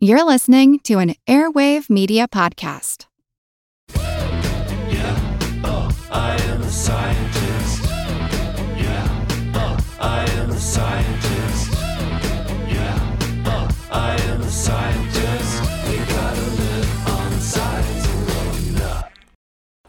You're listening to an Airwave Media Podcast. Yeah, oh, I am a scientist. Yeah, oh, I am a scientist. Yeah, oh, I am a scientist.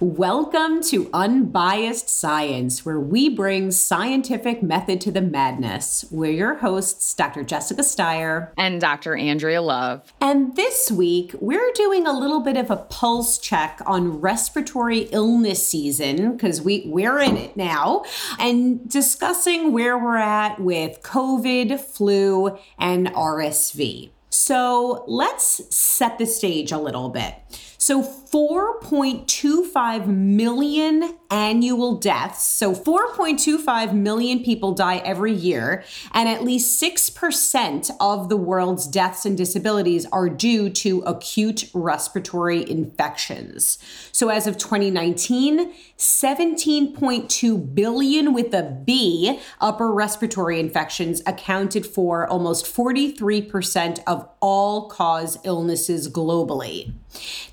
Welcome to Unbiased Science, where we bring scientific method to the madness. We're your hosts, Dr. Jessica Steier. and Dr. Andrea Love. And this week, we're doing a little bit of a pulse check on respiratory illness season, because we, we're in it now, and discussing where we're at with COVID, flu, and RSV. So let's set the stage a little bit. So 4.25 million annual deaths. So 4.25 million people die every year, and at least 6% of the world's deaths and disabilities are due to acute respiratory infections. So as of 2019, 17.2 billion with a B upper respiratory infections accounted for almost 43% of all cause illnesses globally.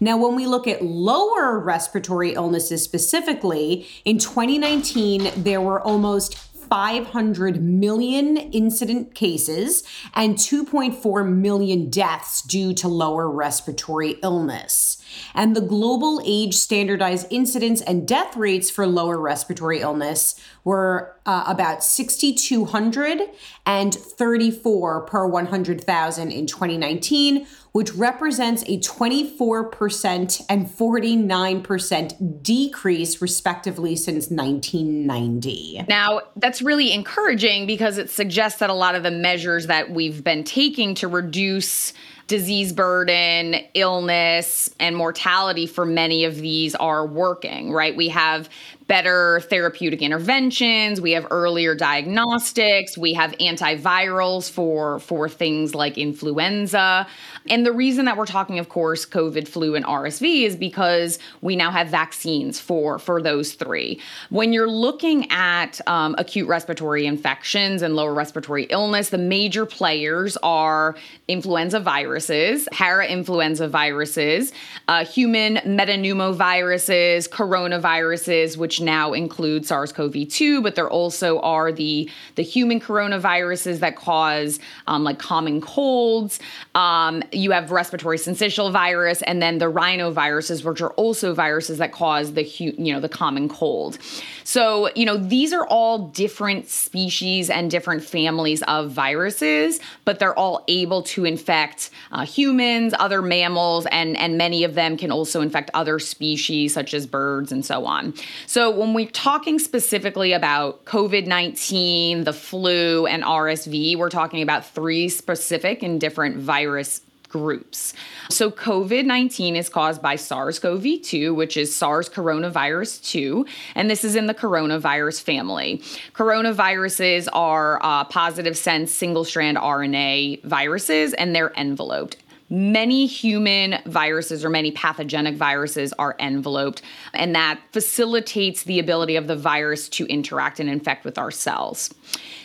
Now, when we look at lower respiratory illnesses specifically, in 2019, there were almost 500 million incident cases and 2.4 million deaths due to lower respiratory illness. And the global age standardized incidence and death rates for lower respiratory illness were uh, about 6,200 and 34 per 100,000 in 2019, which represents a 24% and 49% decrease, respectively, since 1990. Now, that's really encouraging because it suggests that a lot of the measures that we've been taking to reduce disease burden, illness, and mortality for many of these are working, right? We have better therapeutic interventions, we have earlier diagnostics, we have antivirals for for things like influenza. And the reason that we're talking of course COVID, flu and RSV is because we now have vaccines for for those three. When you're looking at um, acute respiratory infections and lower respiratory illness, the major players are influenza viruses, parainfluenza viruses, uh, human metapneumoviruses, coronaviruses, which now include SARS-CoV-2, but there also are the the human coronaviruses that cause um, like common colds. Um, you have respiratory syncytial virus, and then the rhinoviruses, which are also viruses that cause the hu- you know the common cold. So you know these are all different species and different families of viruses, but they're all able to infect uh, humans, other mammals, and and many of them can also infect other species such as birds and so on. So when we're talking specifically about COVID 19, the flu, and RSV, we're talking about three specific and different virus groups. So, COVID 19 is caused by SARS CoV 2, which is SARS coronavirus 2, and this is in the coronavirus family. Coronaviruses are uh, positive sense single strand RNA viruses, and they're enveloped. Many human viruses or many pathogenic viruses are enveloped, and that facilitates the ability of the virus to interact and infect with our cells.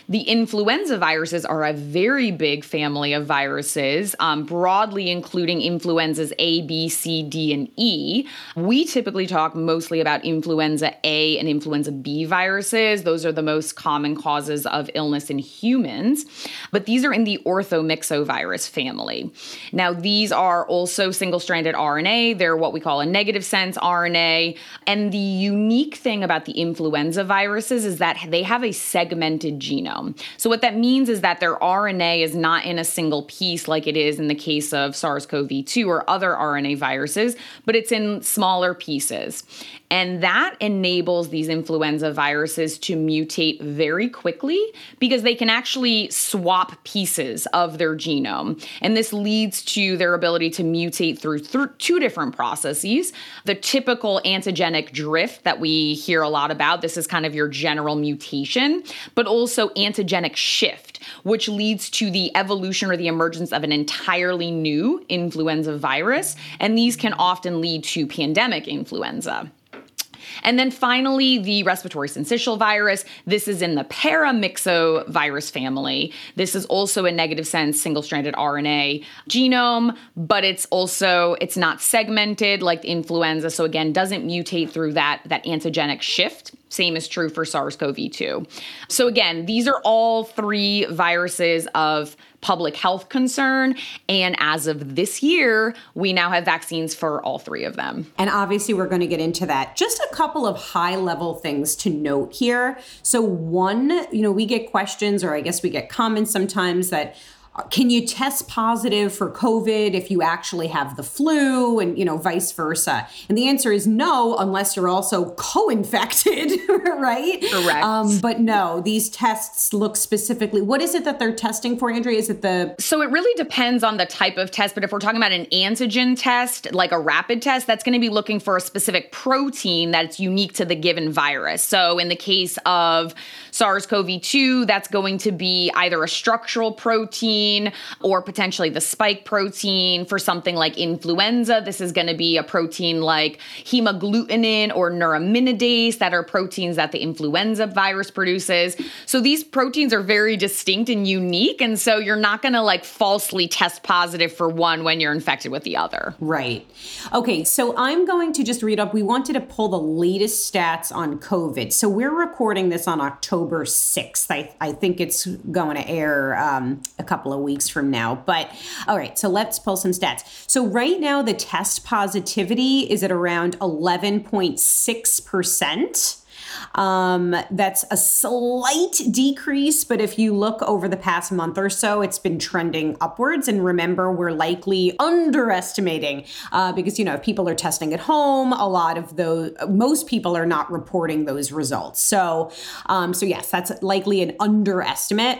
The influenza viruses are a very big family of viruses, um, broadly including influenzas A, B, C, D, and E. We typically talk mostly about influenza A and influenza B viruses. Those are the most common causes of illness in humans, but these are in the orthomyxovirus family. Now, these are also single stranded RNA. They're what we call a negative sense RNA. And the unique thing about the influenza viruses is that they have a segmented genome. So, what that means is that their RNA is not in a single piece like it is in the case of SARS CoV 2 or other RNA viruses, but it's in smaller pieces. And that enables these influenza viruses to mutate very quickly because they can actually swap pieces of their genome. And this leads to their ability to mutate through, through two different processes. The typical antigenic drift that we hear a lot about, this is kind of your general mutation, but also antigenic shift, which leads to the evolution or the emergence of an entirely new influenza virus. And these can often lead to pandemic influenza. And then finally, the respiratory syncytial virus. This is in the paramyxovirus family. This is also a negative sense single-stranded RNA genome, but it's also it's not segmented like influenza. So again, doesn't mutate through that that antigenic shift. Same is true for SARS CoV 2. So, again, these are all three viruses of public health concern. And as of this year, we now have vaccines for all three of them. And obviously, we're going to get into that. Just a couple of high level things to note here. So, one, you know, we get questions, or I guess we get comments sometimes that can you test positive for covid if you actually have the flu and you know vice versa? And the answer is no unless you're also co-infected right? Correct. Um, but no these tests look specifically what is it that they're testing for andrea? Is it the so it really depends on the type of test but if we're talking about an antigen test like a rapid test that's going to be looking for a specific protein that's unique to the given virus. So in the case of SARS-CoV-2 that's going to be either a structural protein or potentially the spike protein. For something like influenza, this is going to be a protein like hemagglutinin or neuraminidase that are proteins that the influenza virus produces. So these proteins are very distinct and unique. And so you're not going to like falsely test positive for one when you're infected with the other. Right. Okay. So I'm going to just read up. We wanted to pull the latest stats on COVID. So we're recording this on October 6th. I, I think it's going to air um, a couple couple of weeks from now. But all right, so let's pull some stats. So right now, the test positivity is at around 11.6%. Um, that's a slight decrease, but if you look over the past month or so, it's been trending upwards. And remember, we're likely underestimating uh, because, you know, if people are testing at home, a lot of those, most people are not reporting those results. So, um, so yes, that's likely an underestimate.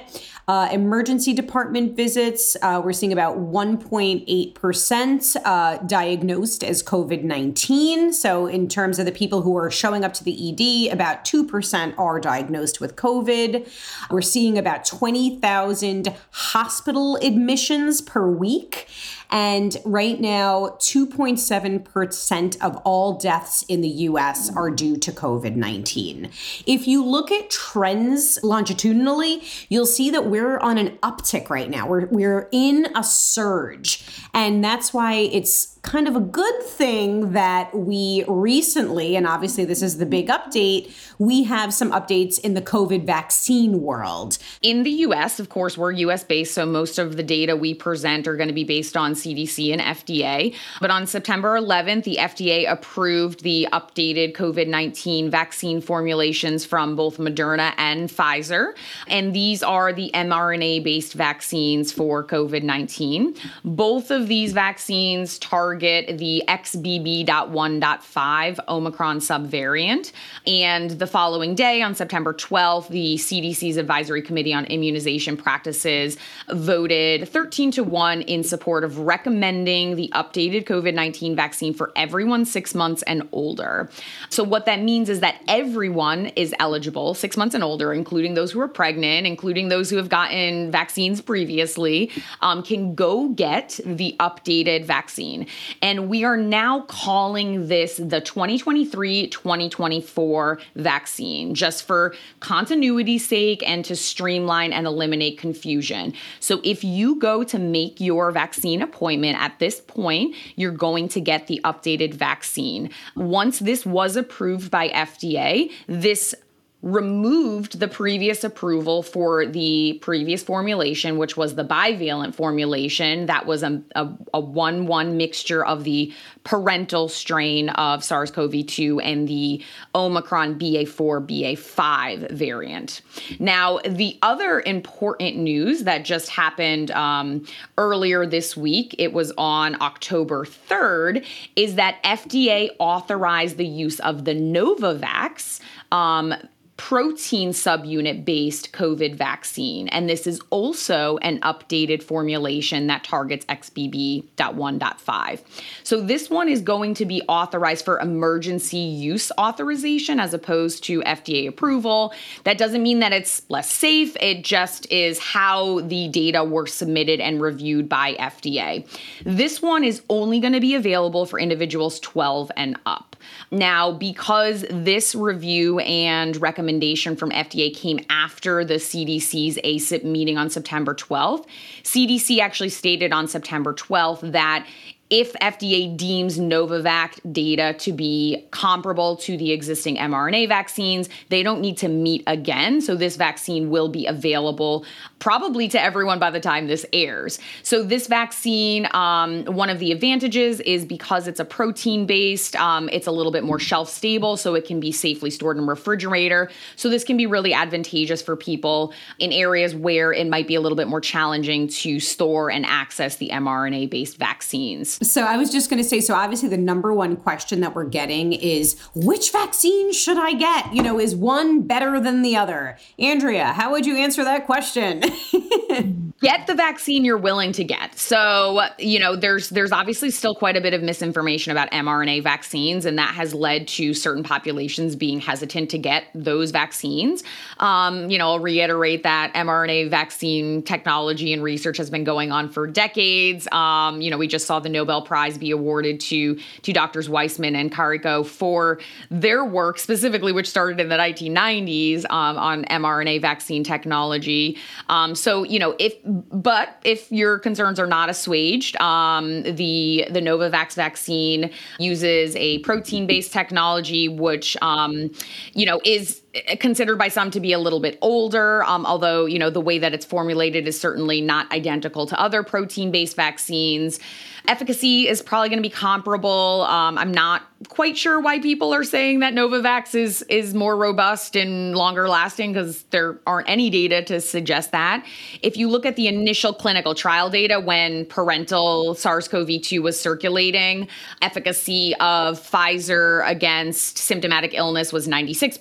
Uh, emergency department visits, uh, we're seeing about 1.8% uh, diagnosed as COVID 19. So, in terms of the people who are showing up to the ED, about 2% are diagnosed with COVID. We're seeing about 20,000 hospital admissions per week. And right now, 2.7% of all deaths in the US are due to COVID 19. If you look at trends longitudinally, you'll see that we're on an uptick right now. We're, we're in a surge. And that's why it's kind of a good thing that we recently, and obviously this is the big update, we have some updates in the COVID vaccine world. In the US, of course, we're US based, so most of the data we present are going to be based on CDC and FDA. But on September 11th, the FDA approved the updated COVID 19 vaccine formulations from both Moderna and Pfizer. And these are the mRNA based vaccines for COVID 19. Both of these vaccines target the XBB.1.5 Omicron subvariant. And the following day, on September 12th, the CDC's Advisory Committee on Immunization Practices voted 13 to 1 in support of recommending the updated COVID 19 vaccine for everyone six months and older. So, what that means is that everyone is eligible, six months and older, including those who are pregnant, including those who have gotten vaccines previously, um, can go get the updated vaccine. And we are now calling this the 2023 2024 vaccine, just for continuity's sake and to streamline and eliminate confusion. So, if you go to make your vaccine appointment at this point, you're going to get the updated vaccine. Once this was approved by FDA, this removed the previous approval for the previous formulation, which was the bivalent formulation. That was a, a, a 1 1 mixture of the parental strain of SARS CoV 2 and the Omicron BA4 BA5 variant. Now, the other important news that just happened um, earlier this week, it was on October 3rd, is that FDA authorized the use of the Novavax. Um, protein subunit based COVID vaccine. And this is also an updated formulation that targets XBB.1.5. So this one is going to be authorized for emergency use authorization as opposed to FDA approval. That doesn't mean that it's less safe, it just is how the data were submitted and reviewed by FDA. This one is only going to be available for individuals 12 and up. Now, because this review and recommendation from FDA came after the CDC's ACIP meeting on September 12th, CDC actually stated on September 12th that if FDA deems Novavax data to be comparable to the existing mRNA vaccines, they don't need to meet again. So this vaccine will be available probably to everyone by the time this airs. So this vaccine, um, one of the advantages is because it's a protein based, um, it's a little bit more shelf stable, so it can be safely stored in refrigerator. So this can be really advantageous for people in areas where it might be a little bit more challenging to store and access the mRNA based vaccines. So I was just going to say so obviously the number one question that we're getting is which vaccine should I get? You know, is one better than the other? Andrea, how would you answer that question? get the vaccine you're willing to get. So, you know, there's there's obviously still quite a bit of misinformation about mRNA vaccines, and that has led to certain populations being hesitant to get those vaccines. Um, you know, I'll reiterate that mRNA vaccine technology and research has been going on for decades. Um, you know, we just saw the Nobel Prize be awarded to to doctors Weissman and Karikó for their work specifically, which started in the 1990s um, on mRNA vaccine technology. Um, so, you know, if but if your concerns are not assuaged, um, the the Novavax vaccine uses a protein based technology, which um, you know is considered by some to be a little bit older, um, although you know the way that it's formulated is certainly not identical to other protein-based vaccines. Efficacy is probably going to be comparable. Um, I'm not quite sure why people are saying that Novavax is is more robust and longer lasting because there aren't any data to suggest that. If you look at the initial clinical trial data when parental SARS-CoV-2 was circulating, efficacy of Pfizer against symptomatic illness was 96%.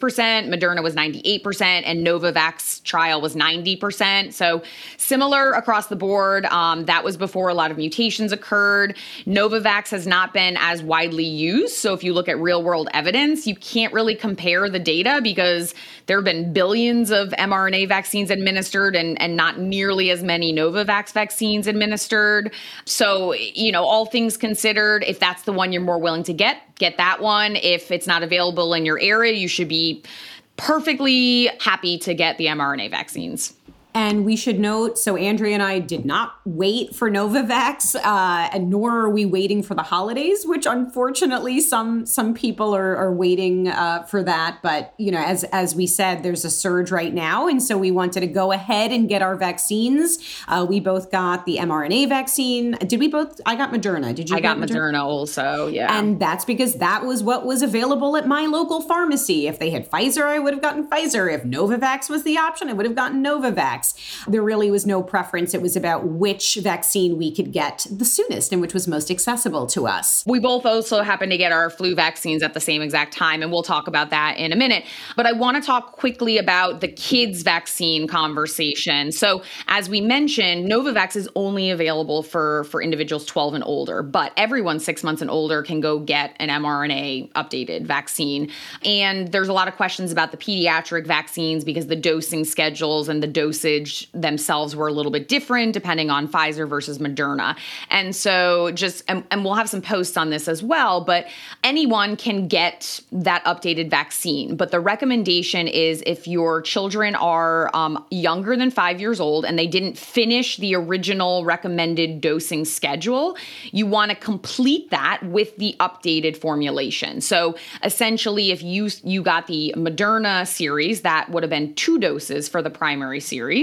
Moderna was 98%, and Novavax trial was 90%. So similar across the board. Um, that was before a lot of mutations occurred. Novavax has not been as widely used. So if you look at real world evidence, you can't really compare the data because there have been billions of mRNA vaccines administered and, and not nearly as many Novavax vaccines administered. So, you know, all things considered, if that's the one you're more willing to get, get that one. If it's not available in your area, you should be perfectly happy to get the mRNA vaccines. And we should note so, Andrea and I did not wait for Novavax, uh, and nor are we waiting for the holidays, which unfortunately some some people are, are waiting uh, for that. But you know, as as we said, there's a surge right now, and so we wanted to go ahead and get our vaccines. Uh, we both got the mRNA vaccine. Did we both? I got Moderna. Did you? I got Moderna? Moderna also. Yeah, and that's because that was what was available at my local pharmacy. If they had Pfizer, I would have gotten Pfizer. If Novavax was the option, I would have gotten Novavax. There really was no preference. It was about which vaccine we could get the soonest and which was most accessible to us. We both also happened to get our flu vaccines at the same exact time, and we'll talk about that in a minute. But I want to talk quickly about the kids' vaccine conversation. So, as we mentioned, Novavax is only available for, for individuals 12 and older, but everyone six months and older can go get an mRNA updated vaccine. And there's a lot of questions about the pediatric vaccines because the dosing schedules and the dosage dosage themselves were a little bit different depending on Pfizer versus Moderna. And so just, and, and we'll have some posts on this as well, but anyone can get that updated vaccine. But the recommendation is if your children are um, younger than five years old and they didn't finish the original recommended dosing schedule, you want to complete that with the updated formulation. So essentially, if you you got the Moderna series, that would have been two doses for the primary series.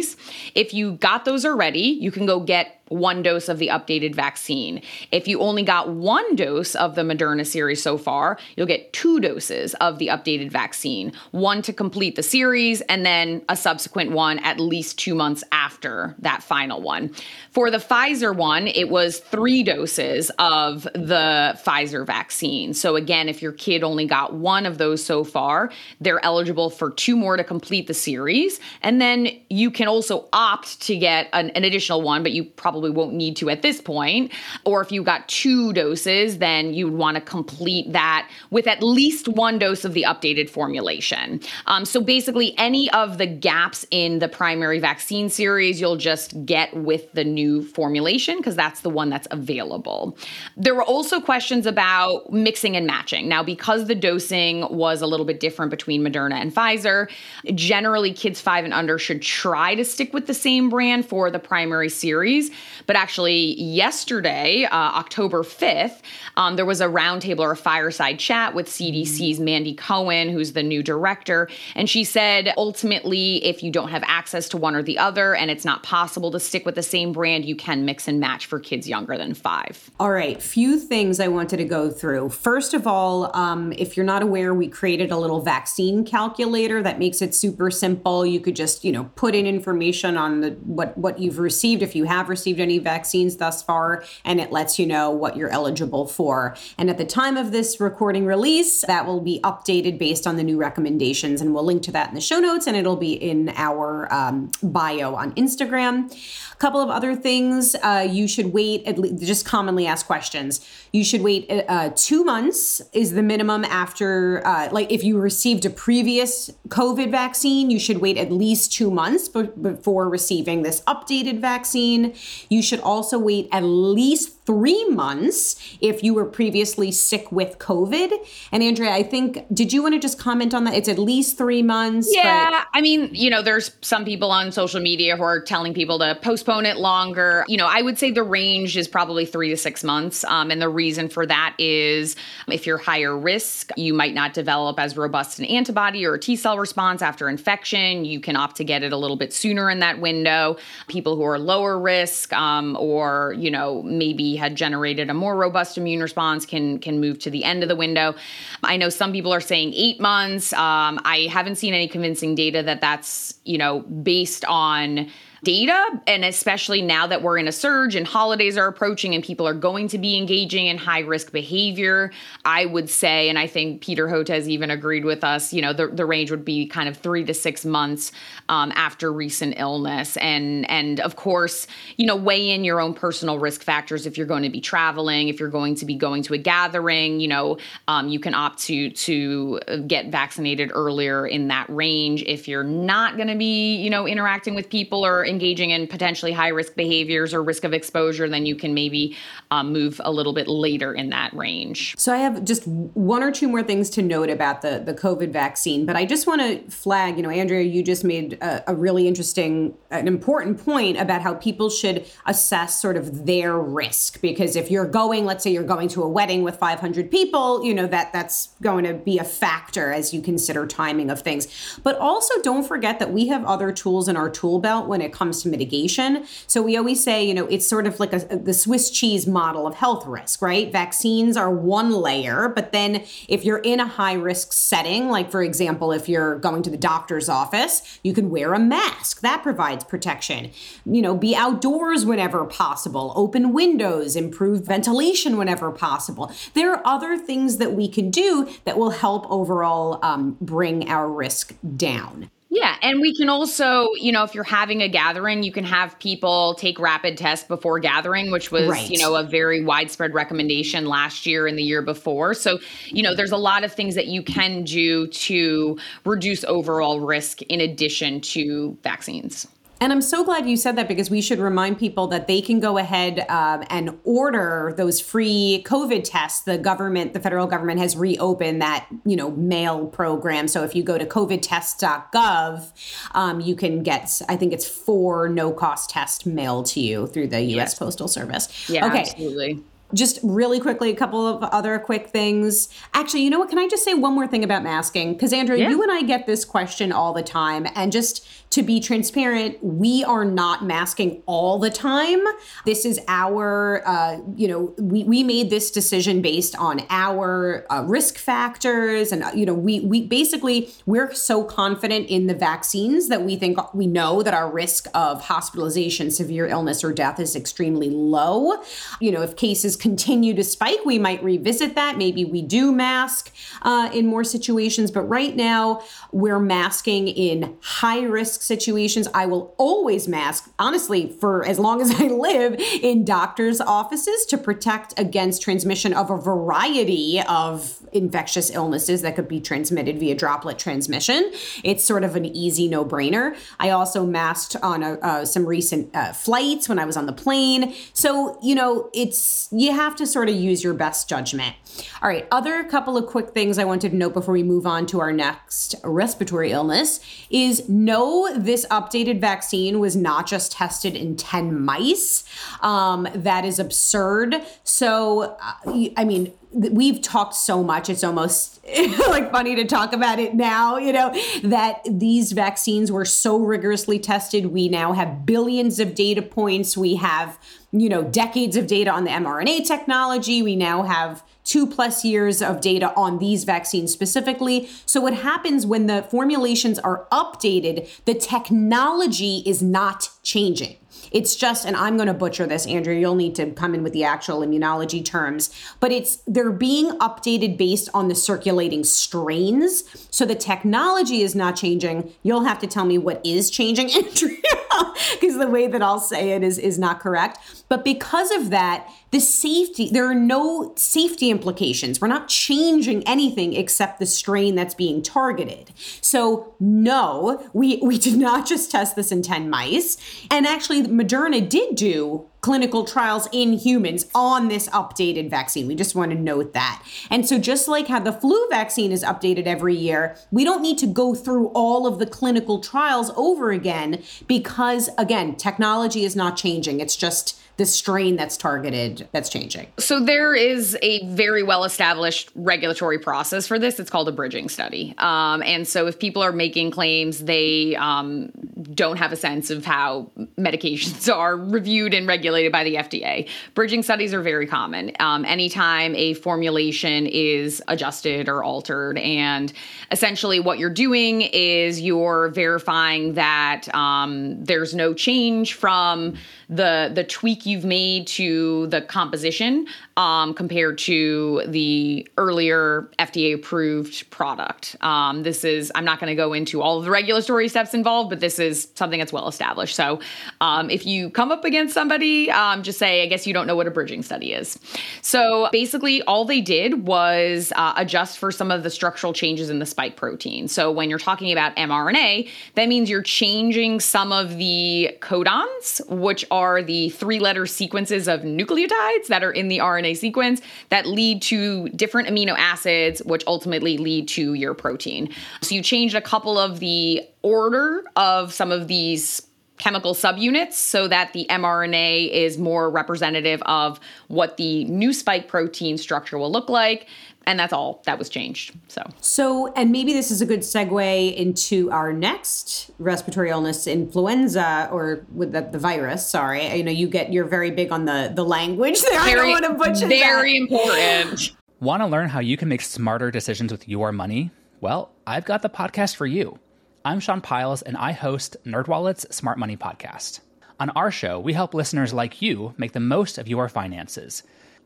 If you got those already, you can go get one dose of the updated vaccine. If you only got one dose of the Moderna series so far, you'll get two doses of the updated vaccine, one to complete the series, and then a subsequent one at least two months after that final one. For the Pfizer one, it was three doses of the Pfizer vaccine. So, again, if your kid only got one of those so far, they're eligible for two more to complete the series. And then you can also opt to get an, an additional one, but you probably won't need to at this point. Or if you got two doses, then you'd want to complete that with at least one dose of the updated formulation. Um, so basically, any of the gaps in the primary vaccine series, you'll just get with the new formulation because that's the one that's available. There were also questions about mixing and matching. Now, because the dosing was a little bit different between Moderna and Pfizer, generally kids five and under should try to stick with the same brand for the primary series. But actually, yesterday, uh, October 5th, um, there was a roundtable or a fireside chat with CDC's Mandy Cohen, who's the new director. And she said ultimately, if you don't have access to one or the other and it's not possible to stick with the same brand, you can mix and match for kids younger than five. All right, few things I wanted to go through. First of all, um, if you're not aware, we created a little vaccine calculator that makes it super simple. You could just, you know, put in information on the what what you've received if you have received any vaccines thus far, and it lets you know what you're eligible for. And at the time of this recording release, that will be updated based on the new recommendations, and we'll link to that in the show notes, and it'll be in our um, bio on Instagram. Couple of other things uh, you should wait at least just commonly asked questions. You should wait uh, two months is the minimum after uh, like if you received a previous COVID vaccine, you should wait at least two months be- before receiving this updated vaccine. You should also wait at least three months if you were previously sick with COVID. And Andrea, I think, did you want to just comment on that? It's at least three months. Yeah. but- I mean, you know, there's some people on social media who are telling people to postpone it longer. You know, I would say the range is probably three to six months. Um, and the reason for that is if you're higher risk, you might not develop as robust an antibody or a T cell response after infection. You can opt to get it a little bit sooner in that window. People who are lower risk um, or, you know, maybe had generated a more robust immune response can can move to the end of the window. I know some people are saying eight months. Um, I haven't seen any convincing data that that's you know based on data and especially now that we're in a surge and holidays are approaching and people are going to be engaging in high risk behavior i would say and i think peter hotez even agreed with us you know the, the range would be kind of three to six months um, after recent illness. And and of course you know weigh in your own personal risk factors. If you're going to be traveling if you're going to be going to a gathering you know um, you can opt to to get vaccinated earlier in that range. If you're not going to be you know interacting with people or engaging in potentially high risk behaviors or risk of exposure, then you can maybe um, move a little bit later in that range. So I have just one or two more things to note about the the COVID vaccine, but I just want to flag. You know, Andrea, you just made a, a really interesting, an important point about how people should assess sort of their risk because if you're going, let's say you're going to a wedding with 500 people, you know that that's going to be a factor as you consider timing of things. But also don't forget that we have other tools in our tool belt when it comes to mitigation. So we always say, you know, it's sort of like a, the Swiss cheese model of health risk, right? Vaccines are one layer, but then if you're in a high risk setting, like for example, if you're going to the doctor's office, you can wear a mask. That provides protection. You know, be outdoors whenever possible, open windows, improve ventilation whenever possible. There are other things that we can do that will help overall um, bring our risk down. Yeah, and we can also, you know, if you're having a gathering, you can have people take rapid tests before gathering, which was, Right. you know, a very widespread recommendation last year and the year before. So, you know, there's a lot of things that you can do to reduce overall risk in addition to vaccines. And I'm so glad you said that because we should remind people that they can go ahead um, and order those free COVID tests. The government, the federal government, has reopened that you know mail program. So if you go to covidtest.gov, um, you can get I think it's four no cost tests mailed to you through the U.S. Postal Service. Yeah, Okay. absolutely. Just really quickly, a couple of other quick things. Actually, you know what? Can I just say one more thing about masking? Because, Andrea, Yeah. you and I get this question all the time. And just to be transparent, we are not masking all the time. This is our, uh, you know, we, we made this decision based on our uh, risk factors. And, uh, you know, we, we basically, we're so confident in the vaccines that we think we know that our risk of hospitalization, severe illness, or death is extremely low. You know, if cases continue to spike, we might revisit that. Maybe we do mask uh, in more situations. But right now, we're masking in high risk situations. I will always mask, honestly, for as long as I live in doctors' offices to protect against transmission of a variety of infectious illnesses that could be transmitted via droplet transmission. It's sort of an easy no brainer. I also masked on a, uh, some recent uh, flights when I was on the plane. So, you know, it's, you have to sort of use your best judgment. All right, other couple of quick things I wanted to note before we move on to our next respiratory illness is no, this updated vaccine was not just tested in 10 mice. Um, that is absurd. So, uh, I mean, we've talked so much it's almost like funny to talk about it now you know that these vaccines were so rigorously tested we now have billions of data points we have you know decades of data on the mrna technology we now have two plus years of data on these vaccines specifically. So, what happens when the formulations are updated, the technology is not changing. It's just, and I'm going to butcher this, Andrea. You'll need to come in with the actual immunology terms, but it's they're being updated based on the circulating strains. So the technology is not changing. You'll have to tell me what is changing, Andrea, because the way that I'll say it is is not correct. But because of that, the safety, there are no safety implications. We're not changing anything except the strain that's being targeted. So, no, we, we did not just test this in 10 mice. And actually, Moderna did do clinical trials in humans on this updated vaccine. We just want to note that. And so, just like how the flu vaccine is updated every year, we don't need to go through all of the clinical trials over again because, again, technology is not changing. It's just the strain that's targeted that's changing. So there is a very well established regulatory process for this. It's called a bridging study. Um, and so if people are making claims, they um, don't have a sense of how medications are reviewed and regulated by the FDA. Bridging studies are very common. Um, anytime a formulation is adjusted or altered, and essentially what you're doing is you're verifying that um, there's no change from the the tweak you've made to the composition um, compared to the earlier FDA approved product. Um, this is I'm not going to go into all of the regulatory steps involved, but this is something that's well established. So um, if you come up against somebody, um, just say I guess you don't know what a bridging study is. So basically, all they did was uh, adjust for some of the structural changes in the spike protein. So when you're talking about mRNA, that means you're changing some of the codons, which are the three letter sequences of nucleotides that are in the RNA sequence that lead to different amino acids, which ultimately lead to your protein. So you changed a couple of the order of some of these chemical subunits so that the mRNA is more representative of what the new spike protein structure will look like and that's all that was changed. So, so, and maybe this is a good segue into our next respiratory illness, influenza, or with the, the virus. Sorry, you know, you get you're very big on the the language there. Very, I don't want to butcher Very that. important. Want to learn how you can make smarter decisions with your money? Well, I've got the podcast for you. I'm Sean Pyles, and I host NerdWallet's Smart Money Podcast. On our show, we help listeners like you make the most of your finances.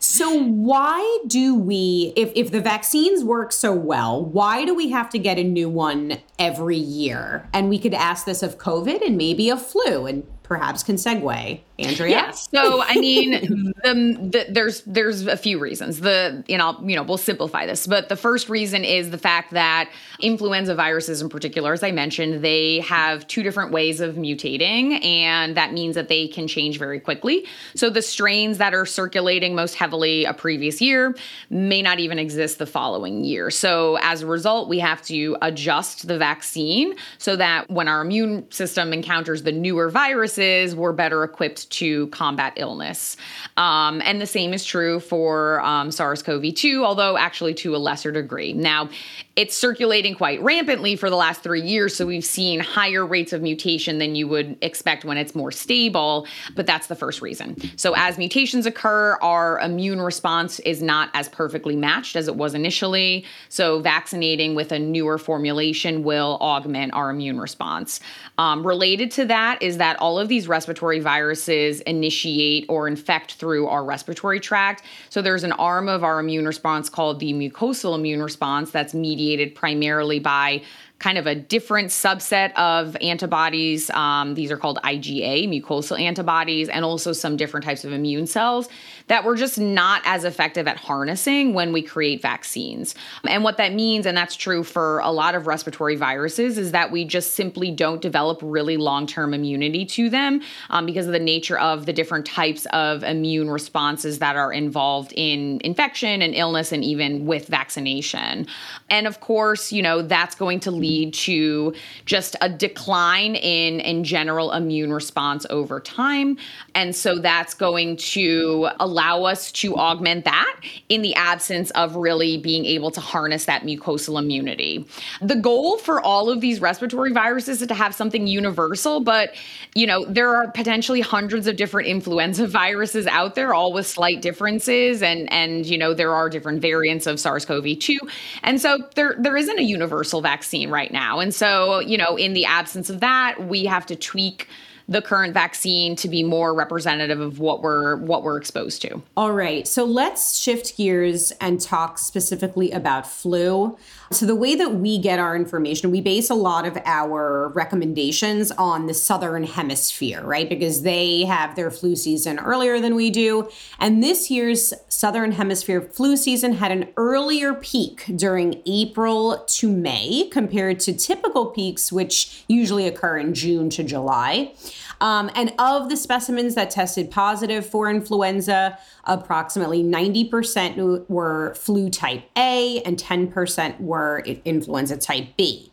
So why do we if if the vaccines work so well, why do we have to get a new one every year? And we could ask this of COVID and maybe of flu and perhaps can segue. Andrea? Yes. So I mean, the, the, there's there's a few reasons. The you know you know we'll simplify this, but the first reason is the fact that influenza viruses, in particular, as I mentioned, they have two different ways of mutating, and that means that they can change very quickly. So the strains that are circulating most heavily a previous year may not even exist the following year. So as a result, we have to adjust the vaccine so that when our immune system encounters the newer viruses, we're better equipped to combat illness. Um, and the same is true for um, SARS CoV 2, although actually to a lesser degree. Now, it's circulating quite rampantly for the last three years. So we've seen higher rates of mutation than you would expect when it's more stable. But that's the first reason. So as mutations occur, our immune response is not as perfectly matched as it was initially. So vaccinating with a newer formulation will augment our immune response. Um, related to that is that all of these respiratory viruses initiate or infect through our respiratory tract. So there's an arm of our immune response called the mucosal immune response that's mediated mediated primarily by kind of a different subset of antibodies. Um, these are called IgA, mucosal antibodies, and also some different types of immune cells that we're just not as effective at harnessing when we create vaccines. And what that means, and that's true for a lot of respiratory viruses, is that we just simply don't develop really long term immunity to them um, because of the nature of the different types of immune responses that are involved in infection and illness and even with vaccination. And of course, you know, that's going to lead to just a decline in in general immune response over time and so that's going to allow us to augment that in the absence of really being able to harness that mucosal immunity the goal for all of these respiratory viruses is to have something universal but you know there are potentially hundreds of different influenza viruses out there all with slight differences and and you know there are different variants of SARS-CoV-2 and so there there isn't a universal vaccine right now. And so, you know, in the absence of that, we have to tweak the current vaccine to be more representative of what we're what we're exposed to. All right. So let's shift gears and talk specifically about flu. So the way that we get our information, we base a lot of our recommendations on the southern hemisphere, right? Because they have their flu season earlier than we do. And this year's southern hemisphere flu season had an earlier peak during April to May compared to typical peaks which usually occur in June to July. Um, and of the specimens that tested positive for influenza, approximately 90% were flu type A and 10% were influenza type B.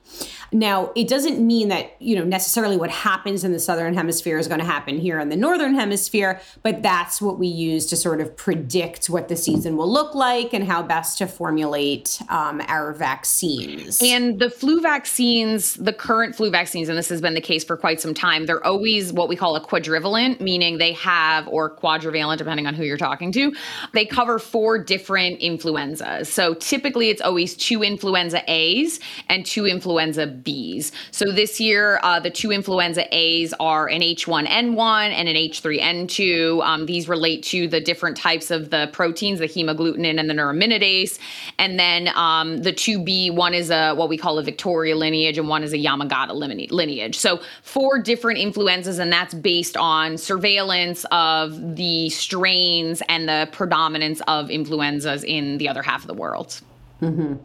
Now, it doesn't mean that, you know, necessarily what happens in the southern hemisphere is going to happen here in the northern hemisphere, but that's what we use to sort of predict what the season will look like and how best to formulate um, our vaccines. And the flu vaccines, the current flu vaccines, and this has been the case for quite some time, they're always what we call a quadrivalent, meaning they have, or quadrivalent, depending on who you're talking to, they cover four different influenzas. So typically it's always two influenza A's and two influenza Bs. So this year, uh, the two influenza As are an H1N1 and an H3N2. Um, these relate to the different types of the proteins, the hemagglutinin and the neuraminidase. And then um, the 2B, one is a what we call a Victoria lineage, and one is a Yamagata lineage. So four different influenzas, and that's based on surveillance of the strains and the predominance of influenzas in the other half of the world. Mm-hmm.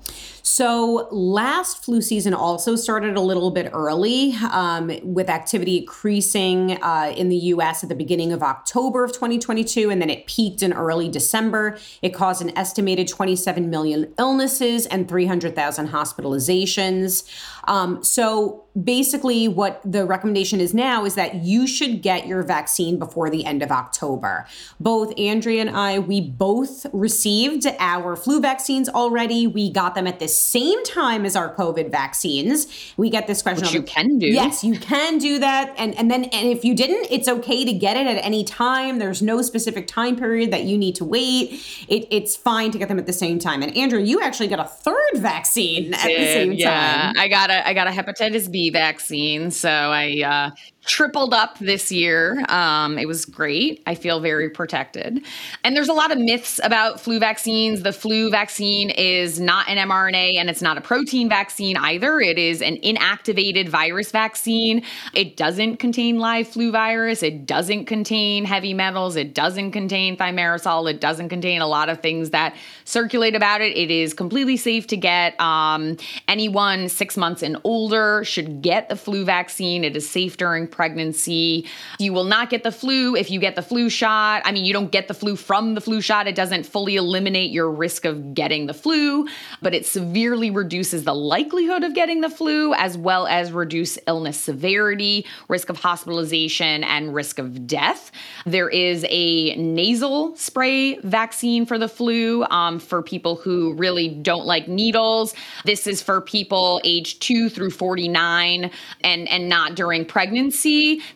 So, last flu season also started a little bit early um, with activity increasing uh, in the US at the beginning of October of 2022, and then it peaked in early December. It caused an estimated 27 million illnesses and 300,000 hospitalizations. Um, so, basically, what the recommendation is now is that you should get your vaccine before the end of October. Both Andrea and I, we both received our flu vaccines already. We got them at the same time as our COVID vaccines. We get this question. Which you can do. Yes, you can do that. And and then and if you didn't, it's okay to get it at any time. There's no specific time period that you need to wait. It, it's fine to get them at the same time. And Andrea, you actually got a third vaccine at the same yeah. time. I got a I got a hepatitis B vaccine. So I uh tripled up this year. Um, it was great. I feel very protected. And there's a lot of myths about flu vaccines. The flu vaccine is not an mRNA and it's not a protein vaccine either. It is an inactivated virus vaccine. It doesn't contain live flu virus. It doesn't contain heavy metals. It doesn't contain thimerosal. It doesn't contain a lot of things that circulate about it. It is completely safe to get. Um, anyone six months and older should get the flu vaccine. It is safe during pregnancy. You will not get the flu if you get the flu shot. I mean, you don't get the flu from the flu shot. It doesn't fully eliminate your risk of getting the flu, but it severely reduces the likelihood of getting the flu as well as reduce illness severity, risk of hospitalization, and risk of death. There is a nasal spray vaccine for the flu um, for people who really don't like needles. This is for people aged 2 through 49 and and not during pregnancy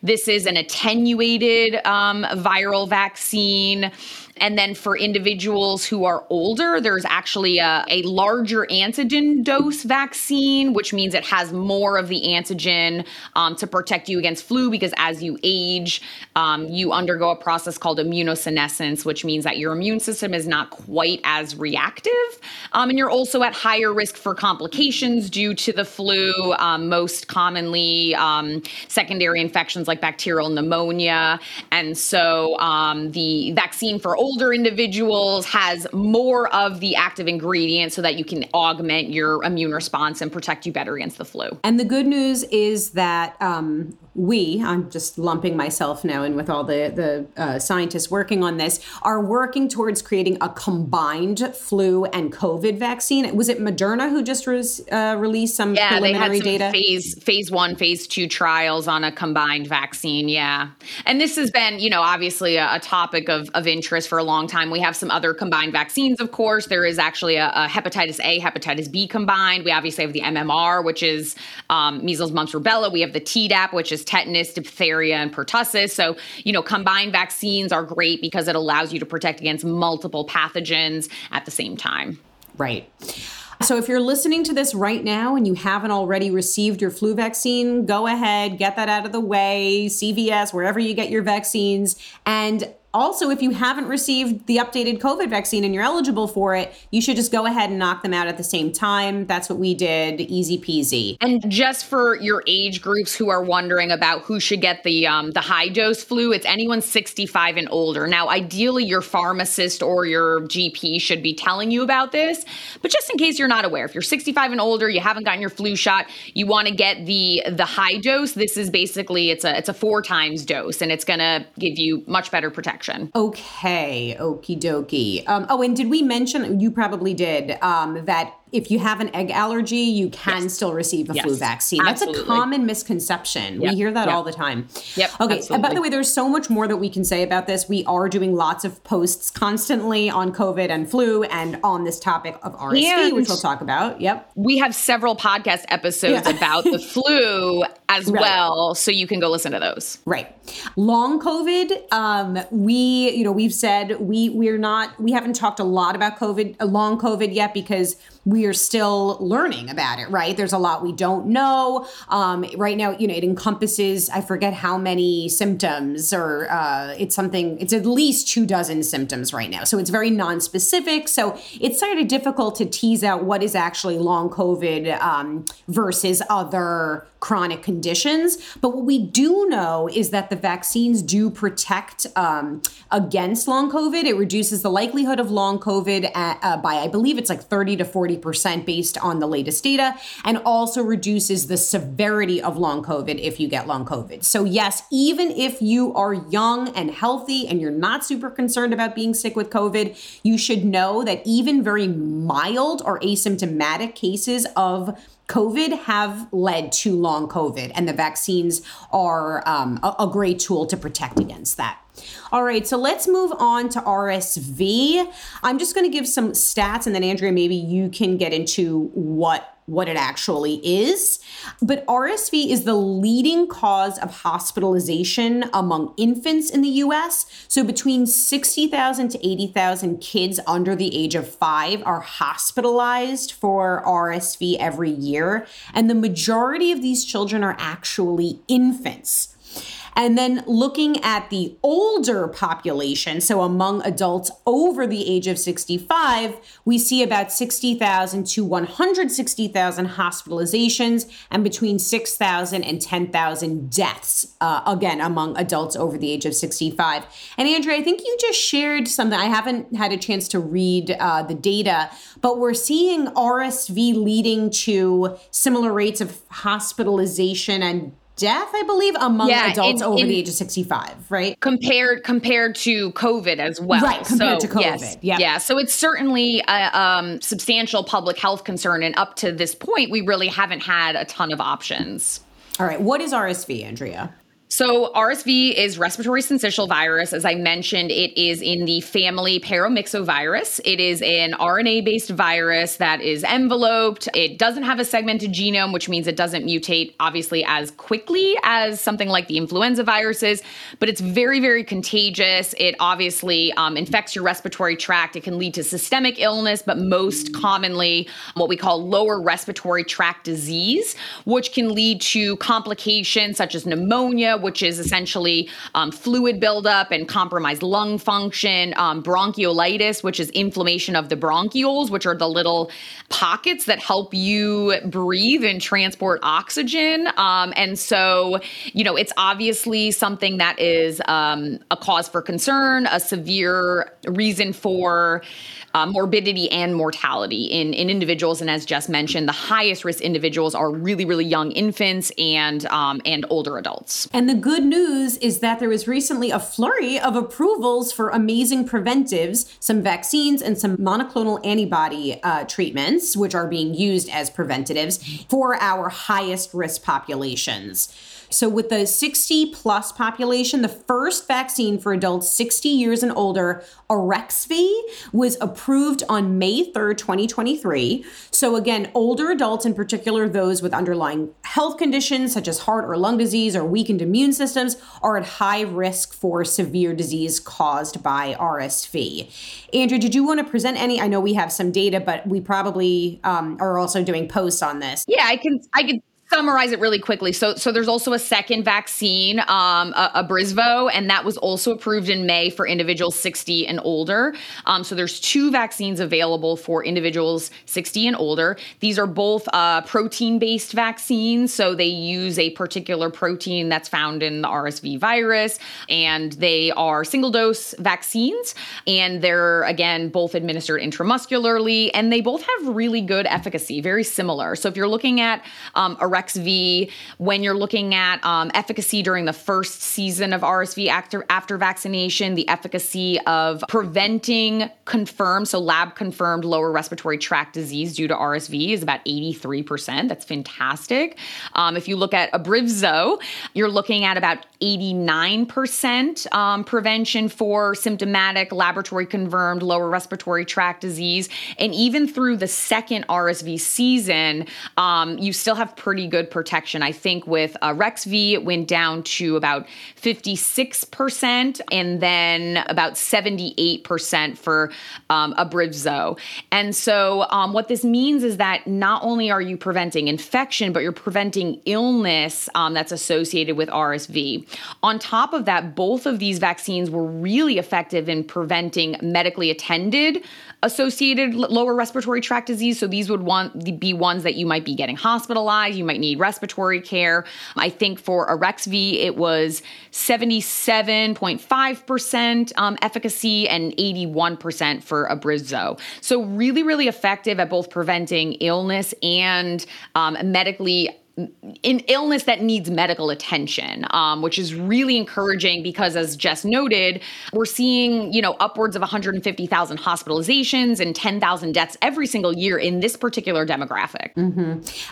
this is an attenuated um, viral vaccine. And then for individuals who are older, there's actually a, a larger antigen dose vaccine, which means it has more of the antigen um, to protect you against flu because as you age, um, you undergo a process called immunosenescence, which means that your immune system is not quite as reactive. Um, and you're also at higher risk for complications due to the flu, um, most commonly um, secondary infections like bacterial pneumonia. And so um, the vaccine for older individuals has more of the active ingredient so that you can augment your immune response and protect you better against the flu. And the good news is that um, we, I'm just lumping myself now in with all the, the uh, scientists working on this, are working towards creating a combined flu and COVID vaccine. Was it Moderna who just uh, released some yeah, preliminary they had some data? Phase, phase one, phase two trials on a combined vaccine. Yeah. And this has been, you know, obviously a, a topic of, of interest for a long time. We have some other combined vaccines, of course. There is actually a, a hepatitis A, hepatitis B combined. We obviously have the MMR, which is um, measles, mumps, rubella. We have the Tdap, which is tetanus, diphtheria, and pertussis. So, you know, combined vaccines are great because it allows you to protect against multiple pathogens at the same time. Right. So if you're listening to this right now and you haven't already received your flu vaccine, go ahead, get that out of the way, CVS, wherever you get your vaccines. And also, if you haven't received the updated COVID vaccine and you're eligible for it, you should just go ahead and knock them out at the same time. That's what we did, easy peasy. And just for your age groups who are wondering about who should get the um, the high dose flu, it's anyone 65 and older. Now, ideally, your pharmacist or your GP should be telling you about this, but just in case you're not aware, if you're 65 and older, you haven't gotten your flu shot, you want to get the the high dose. This is basically it's a it's a four times dose, and it's going to give you much better protection. Okay, okie dokie. Um, oh, and did we mention, you probably did, um, that if you have an egg allergy, you can Yes. still receive a Yes, flu vaccine. That's a common misconception. Yep, We hear that yep. all the time. Yep, Okay. And by the way, there's so much more that we can say about this. We are doing lots of posts constantly on COVID and flu and on this topic of RSV, which we'll talk about. Yep. We have several podcast episodes Yeah. about the flu as Right. well, so you can go listen to those. Right. Long COVID, um, we, you know, we've said we we're not we haven't talked a lot about COVID, uh, long COVID yet because we are still learning about it, right? There's a lot we don't know. Um, right now, you know, it encompasses, I forget how many symptoms or uh, it's something, it's at least two dozen symptoms right now. So it's very non-specific. So it's sort of difficult to tease out what is actually long COVID um, versus other chronic conditions. But what we do know is that the vaccines do protect um, against long COVID. It reduces the likelihood of long COVID at, uh, by, I believe it's like 30 to 40% based on the latest data, and also reduces the severity of long COVID if you get long COVID. So, yes, even if you are young and healthy and you're not super concerned about being sick with COVID, you should know that even very mild or asymptomatic cases of COVID have led to long COVID, and the vaccines are um, a, a great tool to protect against that. All right, so let's move on to RSV. I'm just going to give some stats, and then Andrea, maybe you can get into what what it actually is. But RSV is the leading cause of hospitalization among infants in the US. So between 60,000 to 80,000 kids under the age of 5 are hospitalized for RSV every year, and the majority of these children are actually infants. And then looking at the older population, so among adults over the age of 65, we see about 60,000 to 160,000 hospitalizations and between 6,000 and 10,000 deaths, uh, again, among adults over the age of 65. And Andrea, I think you just shared something. I haven't had a chance to read uh, the data, but we're seeing RSV leading to similar rates of hospitalization and death, I believe, among Yeah, adults in- over in- the age of 65, right? compared compared to COVID as well. Right, compared so, to COVID, Yes, yeah. yeah. So it's certainly a um, substantial public health concern, and up to this point, we really haven't had a ton of options. All right. What is RSV, Andrea? So, RSV is respiratory syncytial virus. As I mentioned, it is in the family paramyxovirus. It is an RNA based virus that is enveloped. It doesn't have a segmented genome, which means it doesn't mutate, obviously, as quickly as something like the influenza viruses, but it's very, very contagious. It obviously um, infects your respiratory tract. It can lead to systemic illness, but most commonly, what we call lower respiratory tract disease, which can lead to complications such as pneumonia, which is essentially um, fluid buildup and compromised lung function, um, bronchiolitis, which is inflammation of the bronchioles, which are the little pockets that help you breathe and transport oxygen. Um, and so, you know, it's obviously something that is um, a cause for concern, a severe reason for uh, morbidity and mortality in, in individuals. And as Jess mentioned, the highest risk individuals are really, really young infants and um, and older adults. And the good news is that there was recently a flurry of approvals for amazing preventives, some vaccines and some monoclonal antibody uh, treatments, which are being used as preventatives for our highest risk populations. So, with the 60 plus population, the first vaccine for adults 60 years and older, Arexvy, was approved on May 3rd, 2023. So, again, older adults, in particular those with underlying health conditions such as heart or lung disease or weakened immune systems, are at high risk for severe disease caused by RSV. Andrea, did you want to present any? I know we have some data, but we probably um, are also doing posts on this. Yeah, I can. I can summarize it really quickly. So, so there's also a second vaccine, um, a, Abrysvo, and that was also approved in May for individuals 60 and older. Um, so there's two vaccines available for individuals 60 and older. These are both uh, protein-based vaccines, so they use a particular protein that's found in the RSV virus, and they are single-dose vaccines, and they're again both administered intramuscularly, and they both have really good efficacy, very similar. So if you're looking at um, Arexvy, when you're looking at um, efficacy during the first season of RSV after after vaccination, the efficacy of preventing confirmed, so lab confirmed lower respiratory tract disease due to RSV is about 83%. That's fantastic. Um, if you look at Abrysvo, you're looking at about 89% um, prevention for symptomatic laboratory confirmed lower respiratory tract disease. And even through the second RSV season, um, you still have pretty good protection. I think with uh, Arexvy, it went down to about 56% and then about 78% for um, Abrysvo. And so, um, what this means is that not only are you preventing infection, but you're preventing illness um, that's associated with RSV. On top of that, both of these vaccines were really effective in preventing medically attended associated lower respiratory tract disease. So these would want be ones that you might be getting hospitalized. You might need respiratory care. I think for Arexvy, it was 77.5% um, efficacy and 81% for Abrysvo. So really, really effective at both preventing illness and um, medically in illness that needs medical attention, um, which is really encouraging because, as Jess noted, we're seeing you know upwards of 150,000 hospitalizations and 10,000 deaths every single year in this particular demographic.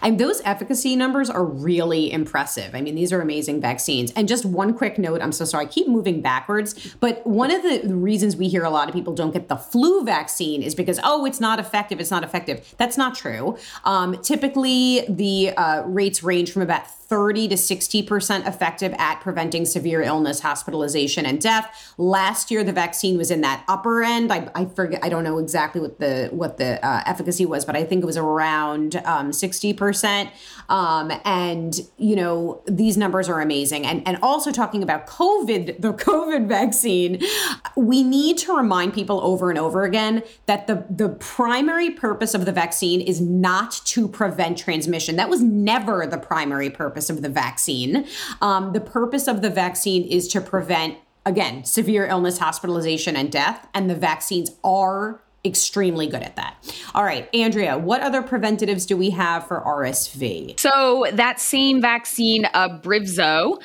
And those efficacy numbers are really impressive. I mean, these are amazing vaccines. And just one quick note I'm so sorry, I keep moving backwards, but one of the reasons we hear a lot of people don't get the flu vaccine is because, oh, it's not effective, it's not effective. That's not true. Um, typically, the uh, rates range from about 30 to 60% effective at preventing severe illness, hospitalization, and death. Last year, the vaccine was in that upper end. I, I forget, I don't know exactly what the what the uh, efficacy was, but I think it was around um, 60%. Um, and, you know, these numbers are amazing. And, and also talking about COVID, the COVID vaccine, we need to remind people over and over again that the, the primary purpose of the vaccine is not to prevent transmission. That was never the primary purpose of the vaccine. Um, the purpose of the vaccine is to prevent, again, severe illness, hospitalization, and death. And the vaccines are extremely good at that. All right, Andrea, what other preventatives do we have for RSV? So that same vaccine, uh, Abrysvo,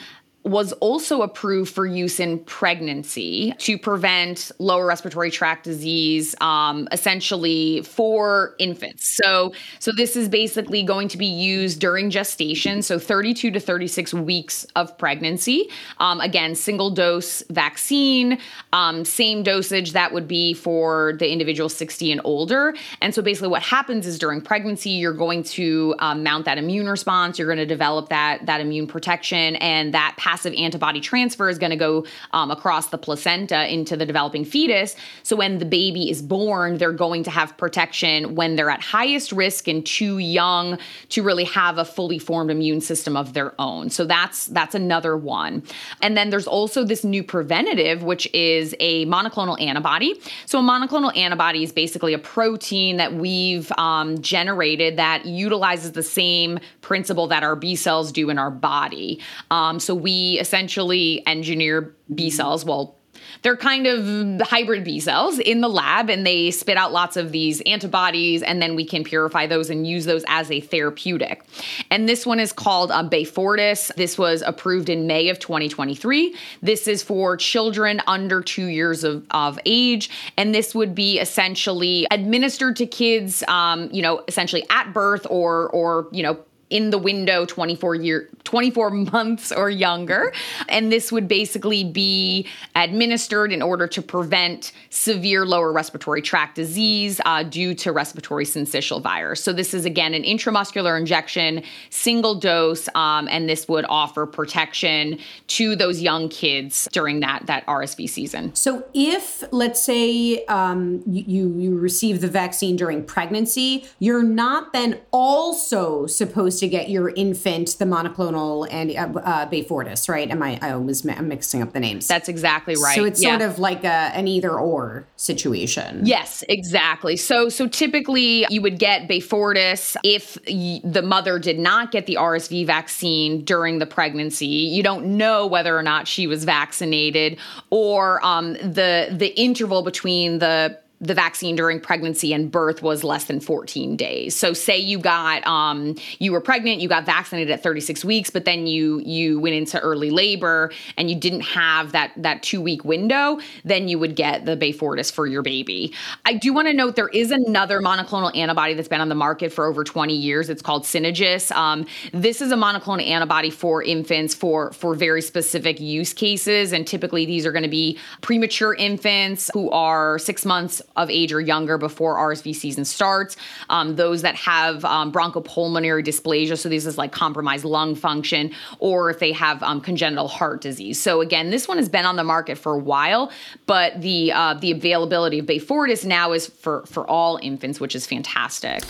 was also approved for use in pregnancy to prevent lower respiratory tract disease, um, essentially for infants. So, so this is basically going to be used during gestation, so 32 to 36 weeks of pregnancy. Um, again, single dose vaccine, um, same dosage that would be for the individual 60 and older. And so, basically, what happens is during pregnancy, you're going to um, mount that immune response. You're going to develop that that immune protection, and that passive antibody transfer is going to go um, across the placenta into the developing fetus. So when the baby is born, they're going to have protection when they're at highest risk and too young to really have a fully formed immune system of their own. So that's that's another one. And then there's also this new preventative, which is a monoclonal antibody. So a monoclonal antibody is basically a protein that we've um, generated that utilizes the same principle that our B cells do in our body. Um, so we essentially engineer B cells. Well, they're kind of hybrid B cells in the lab, and they spit out lots of these antibodies, and then we can purify those and use those as a therapeutic. And this one is called um, Beyfortus. This was approved in May of 2023. This is for children under two years of, of age, and this would be essentially administered to kids, um, you know, essentially at birth or or you know in the window 24 year 24 months or younger. And this would basically be administered in order to prevent severe lower respiratory tract disease uh, due to respiratory syncytial virus. So this is again an intramuscular injection single dose um, and this would offer protection to those young kids during that that rsv season. So if, let's say, um, you you receive the vaccine during pregnancy, you're not then also supposed to get your infant the monoclonal and uh, uh, Beyfortus, right? Am I? I was mi- I'm mixing up the names. that's exactly right So it's Yeah. sort of like a, an either or situation. Yes, exactly. So so typically you would get Beyfortus if y- the mother did not get the RSV vaccine during the pregnancy. You don't know whether or not she was vaccinated or um, the the interval between the the vaccine during pregnancy and birth was less than 14 days. So say you got um you were pregnant, you got vaccinated at 36 weeks, but then you you went into early labor and you didn't have that that 2 week window, then you would get the Beyfortus for your baby. I do want to note there is another monoclonal antibody that's been on the market for over 20 years. It's called Synagis. Um, this is a monoclonal antibody for infants for for very specific use cases and typically these are going to be premature infants who are 6 months of age or younger before RSV season starts. Um, those that have um, bronchopulmonary dysplasia, so this is like compromised lung function, or if they have um, congenital heart disease. So again, this one has been on the market for a while, but the uh, the availability of Beyfortus now is for for all infants, which is fantastic.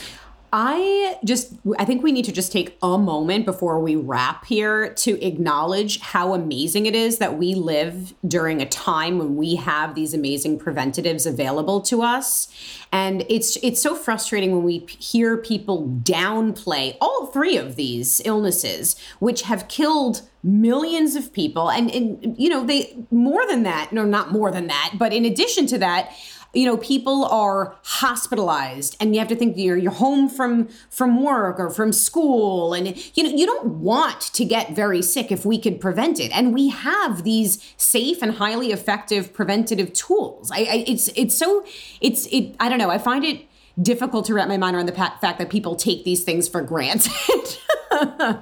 I just, I think we need to just take a moment before we wrap here to acknowledge how amazing it is that we live during a time when we have these amazing preventatives available to us. And it's it's so frustrating when we hear people downplay all three of these illnesses, which have killed millions of people, and and you know they more than that, no, not more than that, but in addition to that you know people are hospitalized and you have to think you're you're home from from work or from school and you know you don't want to get very sick if we could prevent it. And we have these safe and highly effective preventative tools. I, I it's it's so it's it i don't know i find it difficult to wrap my mind around the fact that people take these things for granted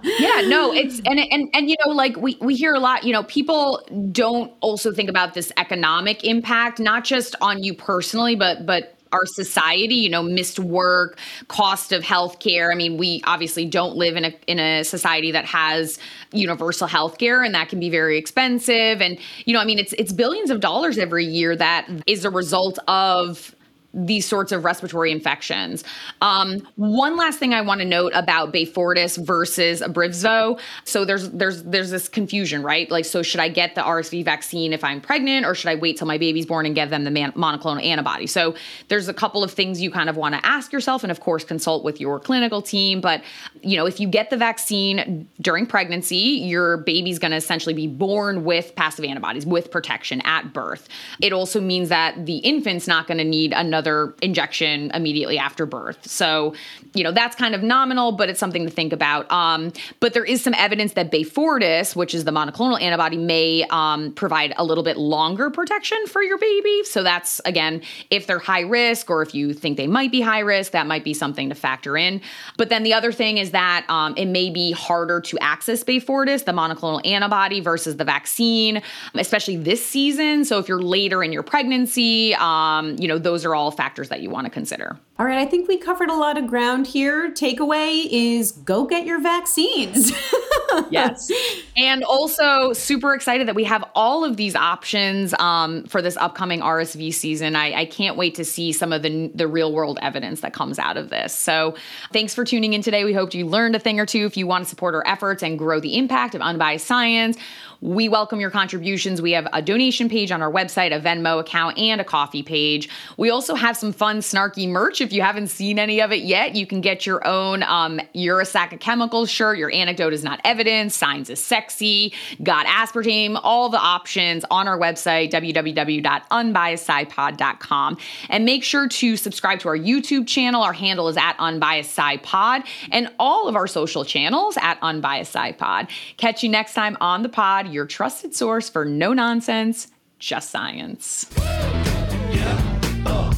yeah no it's and and and you know like we we hear a lot you know people don't also think about this economic impact not just on you personally but but our society, you know, missed work, cost of healthcare. I mean, we obviously don't live in a in a society that has universal healthcare and that can be very expensive and you know, I mean, it's it's billions of dollars every year that is a result of these sorts of respiratory infections. Um, one last thing I want to note about Beyfortus versus Abrysvo. So there's there's there's this confusion, right? Like, so should I get the RSV vaccine if I'm pregnant, or should I wait till my baby's born and give them the man- monoclonal antibody? So there's a couple of things you kind of want to ask yourself, and of course consult with your clinical team. But you know, if you get the vaccine during pregnancy, your baby's going to essentially be born with passive antibodies with protection at birth. It also means that the infant's not going to need another another injection immediately after birth. So, you know, that's kind of nominal, but it's something to think about. Um, but there is some evidence that Beyfortus, which is the monoclonal antibody, may um, provide a little bit longer protection for your baby. So that's, again, if they're high risk or if you think they might be high risk, that might be something to factor in. But then the other thing is that um, it may be harder to access Beyfortus, the monoclonal antibody, versus the vaccine, especially this season. So if you're later in your pregnancy, um, you know, those are all factors that you want to consider. All right, I think we covered a lot of ground here. Takeaway is go get your vaccines. yes. And also super excited that we have all of these options um, for this upcoming RSV season. I, I can't wait to see some of the, the real world evidence that comes out of this. So thanks for tuning in today. We hope you learned a thing or two. If you want to support our efforts and grow the impact of unbiased science, we welcome your contributions. We have a donation page on our website, a Venmo account, and a Ko-fi page. We also have some fun, snarky merch. If you haven't seen any of it yet, you can get your own um, You're a Sack of Chemicals shirt. Your anecdote is not evidence. Signs is sexy. Got aspartame. All the options on our website, www.unbiasedscipod.com. And make sure to subscribe to our YouTube channel. Our handle is at unbiasedscipod and all of our social channels at unbiasedscipod. Catch you next time on the pod your trusted source for no nonsense, just science. Yeah, oh,